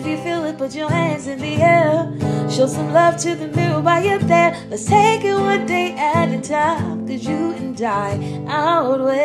If you feel it, put your hands in the air. Show some love to the mirror while you're there. Let's take it one day at a time. Cause you and I outweigh.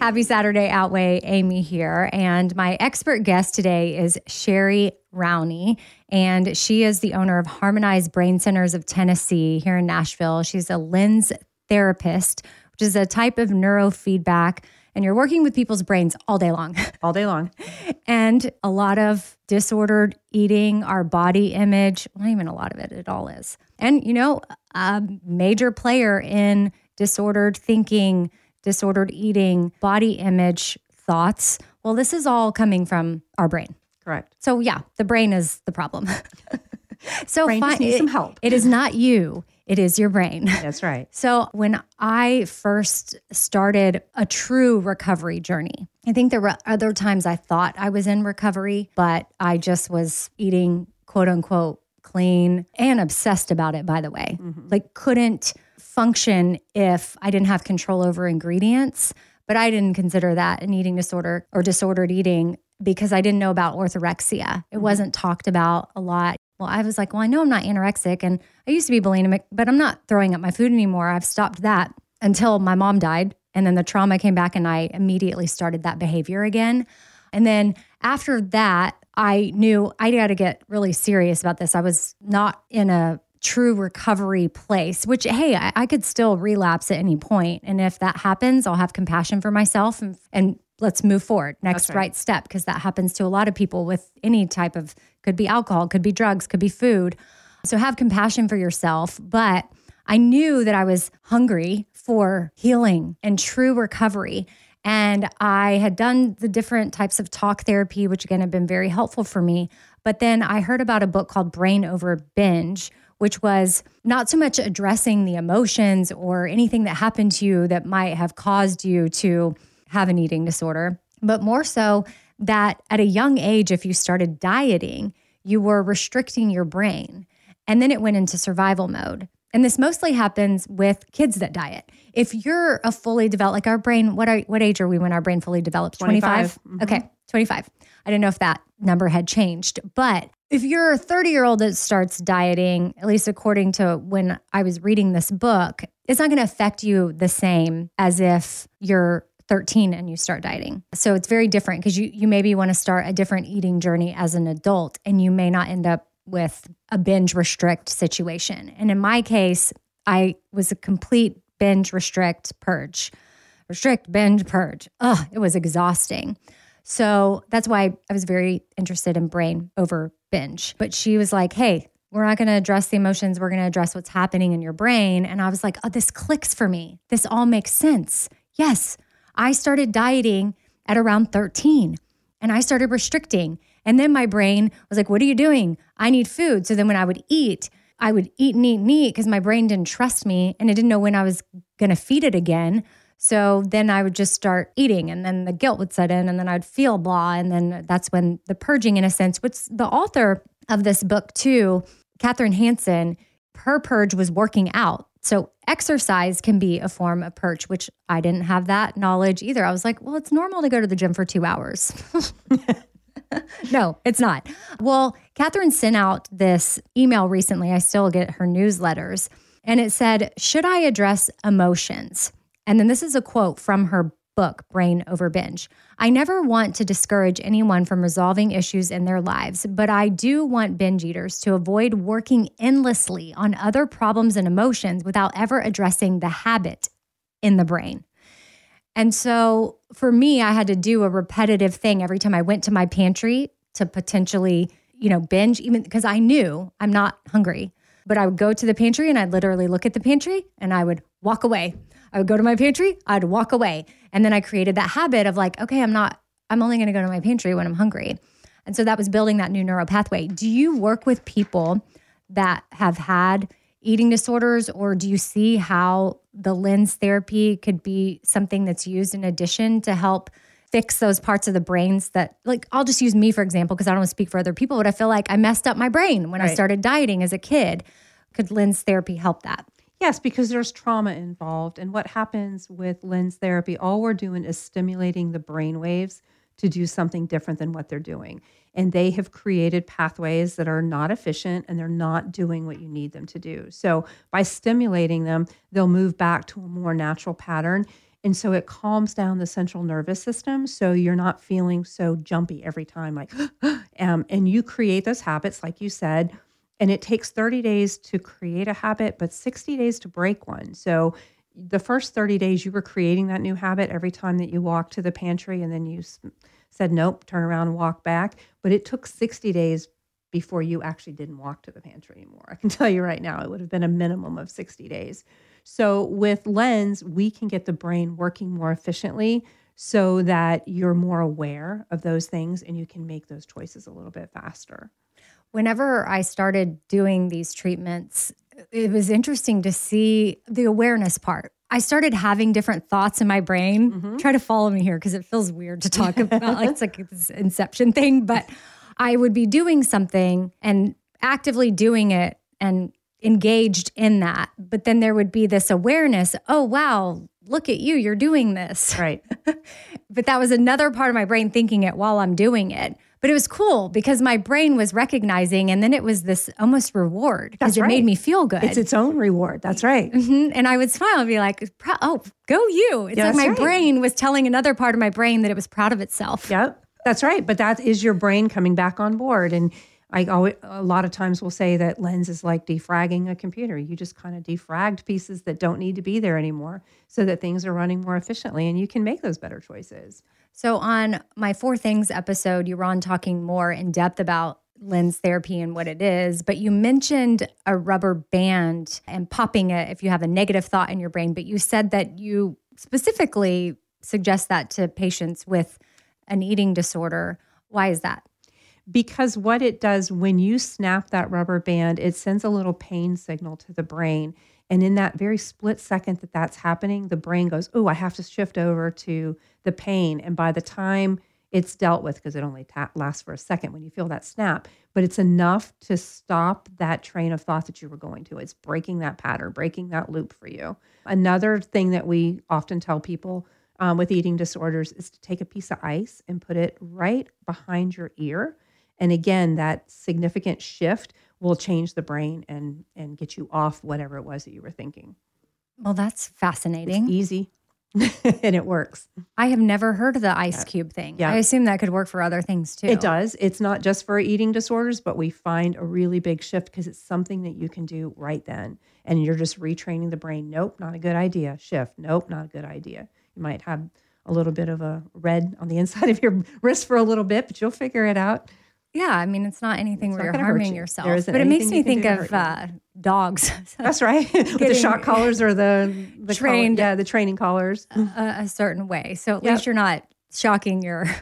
Happy Saturday, Outweigh. Amy here. And my expert guest today is Sherry Rowney. And she is the owner of Harmonized Brain Centers of Tennessee here in Nashville. She's a lens therapist, which is a type of neurofeedback and you're working with people's brains all day long. All day long. and a lot of disordered eating, our body image, not even a lot of it, it all is. And, you know, a major player in disordered thinking, disordered eating, body image, thoughts. Well, this is all coming from our brain. Correct. So, yeah, the brain is the problem. so, brain just needs it, some help. it is not you. It is your brain. That's right. So, when I first started a true recovery journey, I think there were other times I thought I was in recovery, but I just was eating quote unquote clean and obsessed about it, by the way. Mm-hmm. Like, couldn't function if I didn't have control over ingredients. But I didn't consider that an eating disorder or disordered eating because I didn't know about orthorexia. It mm-hmm. wasn't talked about a lot. Well, I was like, well, I know I'm not anorexic and I used to be bulimic, but I'm not throwing up my food anymore. I've stopped that until my mom died. And then the trauma came back and I immediately started that behavior again. And then after that, I knew I got to get really serious about this. I was not in a true recovery place, which, hey, I, I could still relapse at any point. And if that happens, I'll have compassion for myself and, and let's move forward. Next right. right. step, because that happens to a lot of people with any type of, could be alcohol, could be drugs, could be food. So have compassion for yourself. But I knew that I was hungry for healing and true recovery. And I had done the different types of talk therapy, which again have been very helpful for me. But then I heard about a book called Brain Over Binge, which was not so much addressing the emotions or anything that happened to you that might have caused you to have an eating disorder, but more so that at a young age, if you started dieting, you were restricting your brain. And then it went into survival mode. And this mostly happens with kids that diet. If you're a fully developed, like our brain, what are, what age are we when our brain fully develops? 25. Mm-hmm. Okay, 25. I didn't know if that number had changed. But if you're a 30 year old that starts dieting, at least according to when I was reading this book, it's not going to affect you the same as if you're 13 and you start dieting. So it's very different because you you maybe want to start a different eating journey as an adult and you may not end up with a binge restrict situation. And in my case, I was a complete binge restrict purge. Restrict, binge, purge. Ugh, it was exhausting. So that's why I was very interested in brain over binge. But she was like, hey, we're not going to address the emotions. We're going to address what's happening in your brain. And I was like, oh, this clicks for me. This all makes sense. Yes, I started dieting at around 13 and I started restricting. And then my brain was like, what are you doing? I need food. So then when I would eat, I would eat and eat and eat because my brain didn't trust me and it didn't know when I was going to feed it again. So then I would just start eating and then the guilt would set in and then I'd feel blah. And then that's when the purging, in a sense, which the author of this book, too, Kathryn Hansen, her purge was working out. So exercise can be a form of purge, which I didn't have that knowledge either. I was like, well, it's normal to go to the gym for two hours. no, it's not. Well, Kathryn sent out this email recently. I still get her newsletters, and it said, Should I address emotions? And then this is a quote from her book, Brain Over Binge. I never want to discourage anyone from resolving issues in their lives, but I do want binge eaters to avoid working endlessly on other problems and emotions without ever addressing the habit in the brain. And so for me, I had to do a repetitive thing every time I went to my pantry to potentially, you know, binge, even because I knew I'm not hungry. But I would go to the pantry and I'd literally look at the pantry and I would walk away. I would go to my pantry, I'd walk away. And then I created that habit of like, okay, I'm not, I'm only going to go to my pantry when I'm hungry. And so that was building that new neural pathway. Do you work with people that have had eating disorders, or do you see how the lens therapy could be something that's used in addition to help fix those parts of the brains that, like, I'll just use me for example, because I don't want to speak for other people, but I feel like I messed up my brain when right. I started dieting as a kid. Could lens therapy help that? Yes, because there's trauma involved. And what happens with lens therapy, all we're doing is stimulating the brain waves to do something different than what they're doing and they have created pathways that are not efficient and they're not doing what you need them to do. So by stimulating them, they'll move back to a more natural pattern. And so it calms down the central nervous system. So you're not feeling so jumpy every time, like, um, and you create those habits, like you said. And it takes 30 days to create a habit, but 60 days to break one. So the first 30 days, you were creating that new habit every time that you walked to the pantry, and then you said, nope, turn around and walk back. But it took 60 days before you actually didn't walk to the pantry anymore. I can tell you right now, it would have been a minimum of 60 days. So with Lens, we can get the brain working more efficiently so that you're more aware of those things and you can make those choices a little bit faster. Whenever I started doing these treatments, it was interesting to see the awareness part I started having different thoughts in my brain. Mm-hmm. Try to follow me here because it feels weird to talk about. like it's like this inception thing, but I would be doing something and actively doing it and engaged in that. But then there would be this awareness oh, wow, look at you, you're doing this. Right. but that was another part of my brain thinking it while I'm doing it. But it was cool because my brain was recognizing, and then it was this almost reward because it right. made me feel good. It's its own reward. That's right. Mm-hmm. And I would smile and be like, "Oh, go you!" It's yeah, like my right. brain was telling another part of my brain that it was proud of itself. Yep, that's right. But that is your brain coming back on board, and I always, a lot of times will say that lens is like defragging a computer. You just kind of defragged pieces that don't need to be there anymore so that things are running more efficiently and you can make those better choices. So, on my Four Things episode, you were on talking more in depth about lens therapy and what it is, but you mentioned a rubber band and popping it if you have a negative thought in your brain. But you said that you specifically suggest that to patients with an eating disorder. Why is that? Because what it does when you snap that rubber band, it sends a little pain signal to the brain. And in that very split second that that's happening, the brain goes, Oh, I have to shift over to the pain. And by the time it's dealt with, because it only ta- lasts for a second when you feel that snap, but it's enough to stop that train of thought that you were going to. It's breaking that pattern, breaking that loop for you. Another thing that we often tell people um, with eating disorders is to take a piece of ice and put it right behind your ear and again, that significant shift will change the brain and and get you off whatever it was that you were thinking. Well, that's fascinating. It's easy. and it works. I have never heard of the ice cube thing. Yeah. I assume that could work for other things too. It does. It's not just for eating disorders, but we find a really big shift because it's something that you can do right then. And you're just retraining the brain. Nope, not a good idea. Shift. Nope, not a good idea. You might have a little bit of a red on the inside of your wrist for a little bit, but you'll figure it out Yeah, I mean, it's not anything It's where not you're harming you. yourself. But it makes me think of uh, dogs. That's right. With the shock collars or the, the collar- Trained. yeah, the training collars. a, a certain way. So at Yep. least you're not shocking your.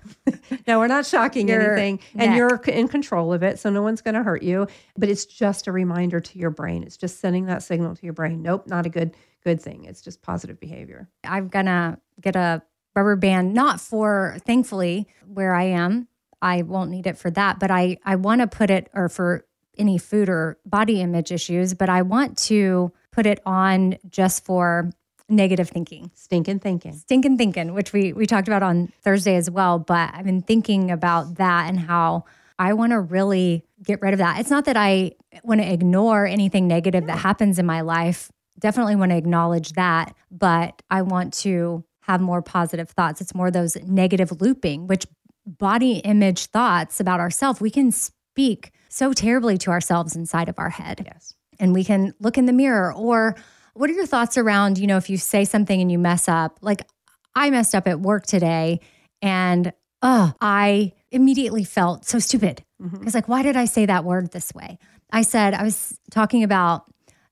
No, we're not shocking anything. And you're in control of it. So no one's going to hurt you. But it's just a reminder to your brain. It's just sending that signal to your brain. Nope, not a good good thing. It's just positive behavior. I'm gonna get a rubber band, not for thankfully where I am. I won't need it for that, but I I want to put it or for any food or body image issues, but I want to put it on just for negative thinking. Stinking thinking. stinking thinking, which we we talked about on Thursday as well. But I've been thinking about that and how I want to really get rid of that. It's not that I want to ignore anything negative that happens in my life. Definitely want to acknowledge that, but I want to have more positive thoughts. It's more those negative looping, which body image thoughts about ourselves, we can speak so terribly to ourselves inside of our head. Yes. and we can look in the mirror or what are your thoughts around you know if you say something and you mess up? Like i messed up at work today and oh i immediately felt so stupid. Mm-hmm. Because like why did i say that word this way? I said i was talking about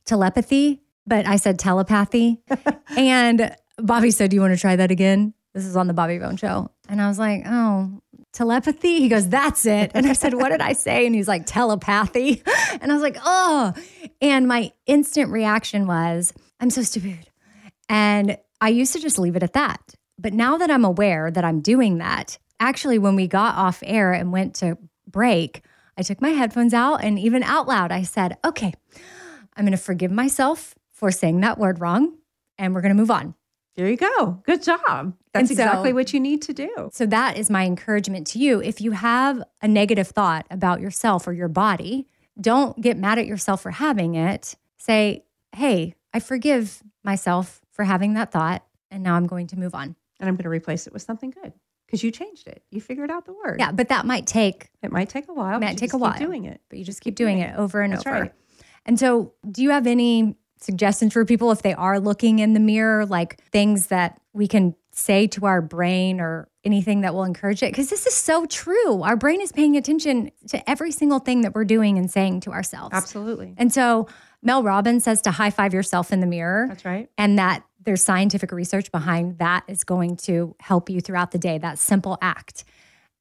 telepathy but i said telepathy. And bobby said do you want to try that again? This is on the bobby bones show. And i was like oh telepathy? He goes that's it. And i said what did i say? And he's like telepathy. And i was like oh. And my instant reaction was i'm so stupid. And i used to just leave it at that. But now that i'm aware that i'm doing that actually when we got off air and went to break i took my headphones out and even out loud i said okay i'm going to forgive myself for saying that word wrong and we're going to move on There you go. Good job. That's so- exactly what you need to do. So that is my encouragement to you. If you have a negative thought about yourself or your body, don't get mad at yourself for having it. Say, hey, I forgive myself for having that thought. And now I'm going to move on. And I'm going to replace it with something good because you changed it. You figured out the word. Yeah, but that might take, It might take a while. It might take just a while. Keep doing it. but you just keep doing it over and That's over. right. And so, do you have any suggestions for people if they are looking in the mirror, like things that we can say to our brain or anything that will encourage it? Because this is so true. Our brain is paying attention to every single thing that we're doing and saying to ourselves. Absolutely. And so, Mel Robbins says to high five yourself in the mirror. That's right. And that there's scientific research behind that is going to help you throughout the day, that simple act.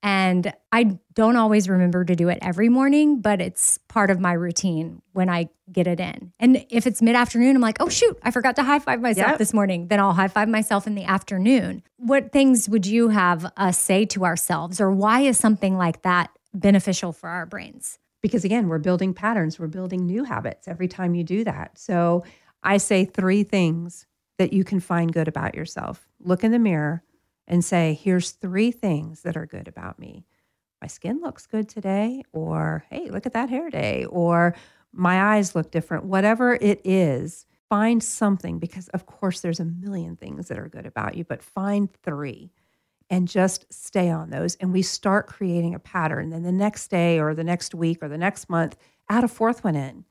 And I don't always remember to do it every morning, but it's part of my routine when I get it in. And if it's mid afternoon, I'm like, oh, shoot, I forgot to high five myself Yep. this morning. Then I'll high five myself in the afternoon. What things would you have us say to ourselves, or why is something like that beneficial for our brains? because again, we're building patterns, we're building new habits every time you do that. So I say three things that you can find good about yourself. Look in the mirror and say, here's three things that are good about me. My skin looks good today, or hey, look at that hair day, or my eyes look different. Whatever it is, find something because, of course, there's a million things that are good about you, but find three and just stay on those. And we start creating a pattern. Then the next day or the next week or the next month, add a fourth one in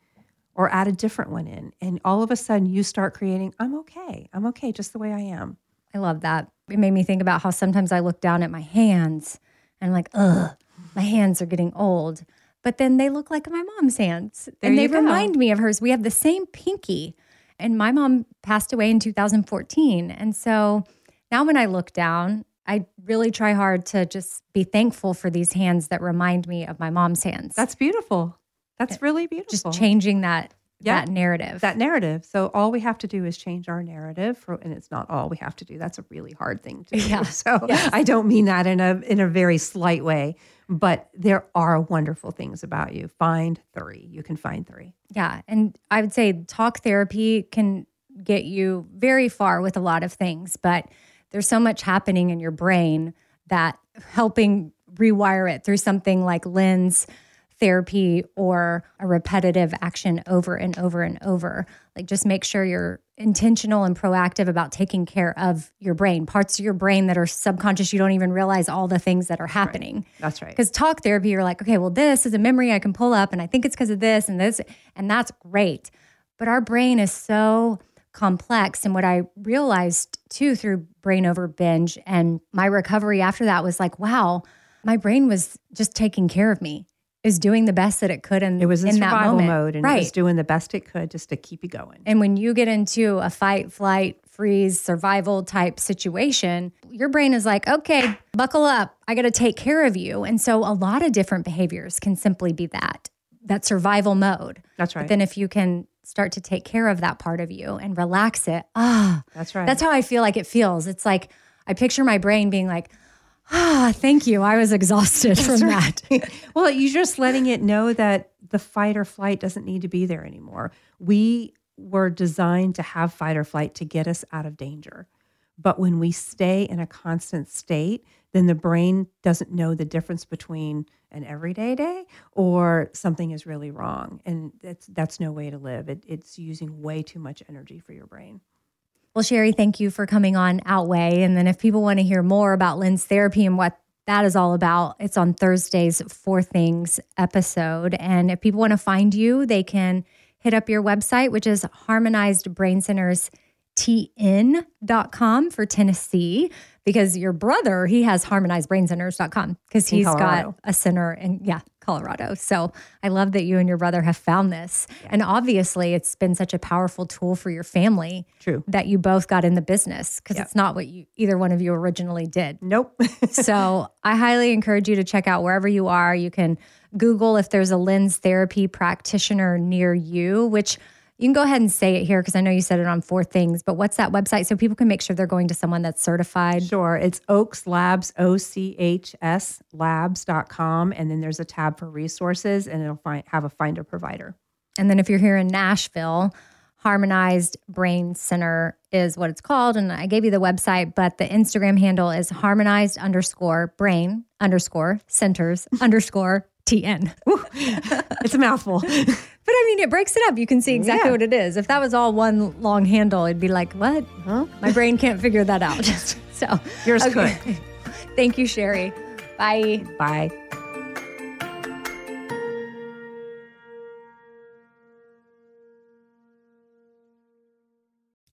or add a different one in. And all of a sudden you start creating, I'm okay. I'm okay just the way I am. I love that. It made me think about how sometimes I look down at my hands and I'm like, ugh, my hands are getting old. But then they look like my mom's hands. There and they go. remind me of hers. We have the same pinky. And my mom passed away in 2014. And so now when I look down, I really try hard to just be thankful for these hands that remind me of my mom's hands. That's beautiful. That's really beautiful. just changing that Yeah. that narrative. that narrative. So all we have to do is change our narrative, for, and it's not all we have to do. That's a really hard thing to do. Yeah. So I don't mean that in a in a very slight way, but there are wonderful things about you. Find three. You can find three. Yeah. And I would say talk therapy can get you very far with a lot of things, but there's so much happening in your brain that helping rewire it through something like lens therapy or a repetitive action over and over and over. Like just make sure you're intentional and proactive about taking care of your brain, parts of your brain that are subconscious. You don't even realize all the things that are happening. That's right. Because talk therapy, you're like, okay, well, this is a memory I can pull up, and I think it's because of this and this, and that's great. But our brain is so complex. And what I realized too through Brain Over Binge and my recovery after that was like, wow, my brain was just taking care of me. Is doing the best that it could in, It was in, in that survival moment. mode and right. it was doing the best it could just to keep you going. And when you get into a fight, flight, freeze, survival type situation, your brain is like, okay, buckle up. I got to take care of you. And so a lot of different behaviors can simply be that, that survival mode. That's right. But then if you can start to take care of that part of you and relax it, ah, That's right. that's how I feel like it feels. It's like I picture my brain being like, ah, thank you. I was exhausted from that. well, you're just letting it know that the fight or flight doesn't need to be there anymore. We were designed to have fight or flight to get us out of danger. But when we stay in a constant state, then the brain doesn't know the difference between an everyday day or something is really wrong. And that's that's no way to live. It, it's using way too much energy for your brain. Well, Sherry, thank you for coming on Outweigh. And then if people want to hear more about Lens therapy and what that is all about, it's on Thursday's Four Things episode. And if people want to find you, they can hit up your website, which is Harmonized Brain Centers tn.com for Tennessee because your brother, he has harmonizedbraincenters.com because he's got a center in, yeah, Colorado. So I love that you and your brother have found this. And obviously, it's been such a powerful tool for your family True. that you both got in the business because Yep. it's not what you either one of you originally did. Nope. so I highly encourage you to check out wherever you are. You can Google if there's a lens therapy practitioner near you, which you can go ahead and say it here because I know you said it on four things, but what's that website so people can make sure they're going to someone that's certified? Sure. It's Ochs Labs, O C H S labs.com. And then there's a tab for resources and it'll find, have a find a provider. And then if you're here in Nashville, Harmonized Brain Center is what it's called. And I gave you the website, but the Instagram handle is harmonized underscore brain underscore centers underscore TN. It's a mouthful. But I mean, it breaks it up. You can see exactly Yeah. what it is. If that was all one long handle, it'd be like, what? Huh? My brain can't figure that out. so Yours okay. Thank you, Sherry. Bye. Bye.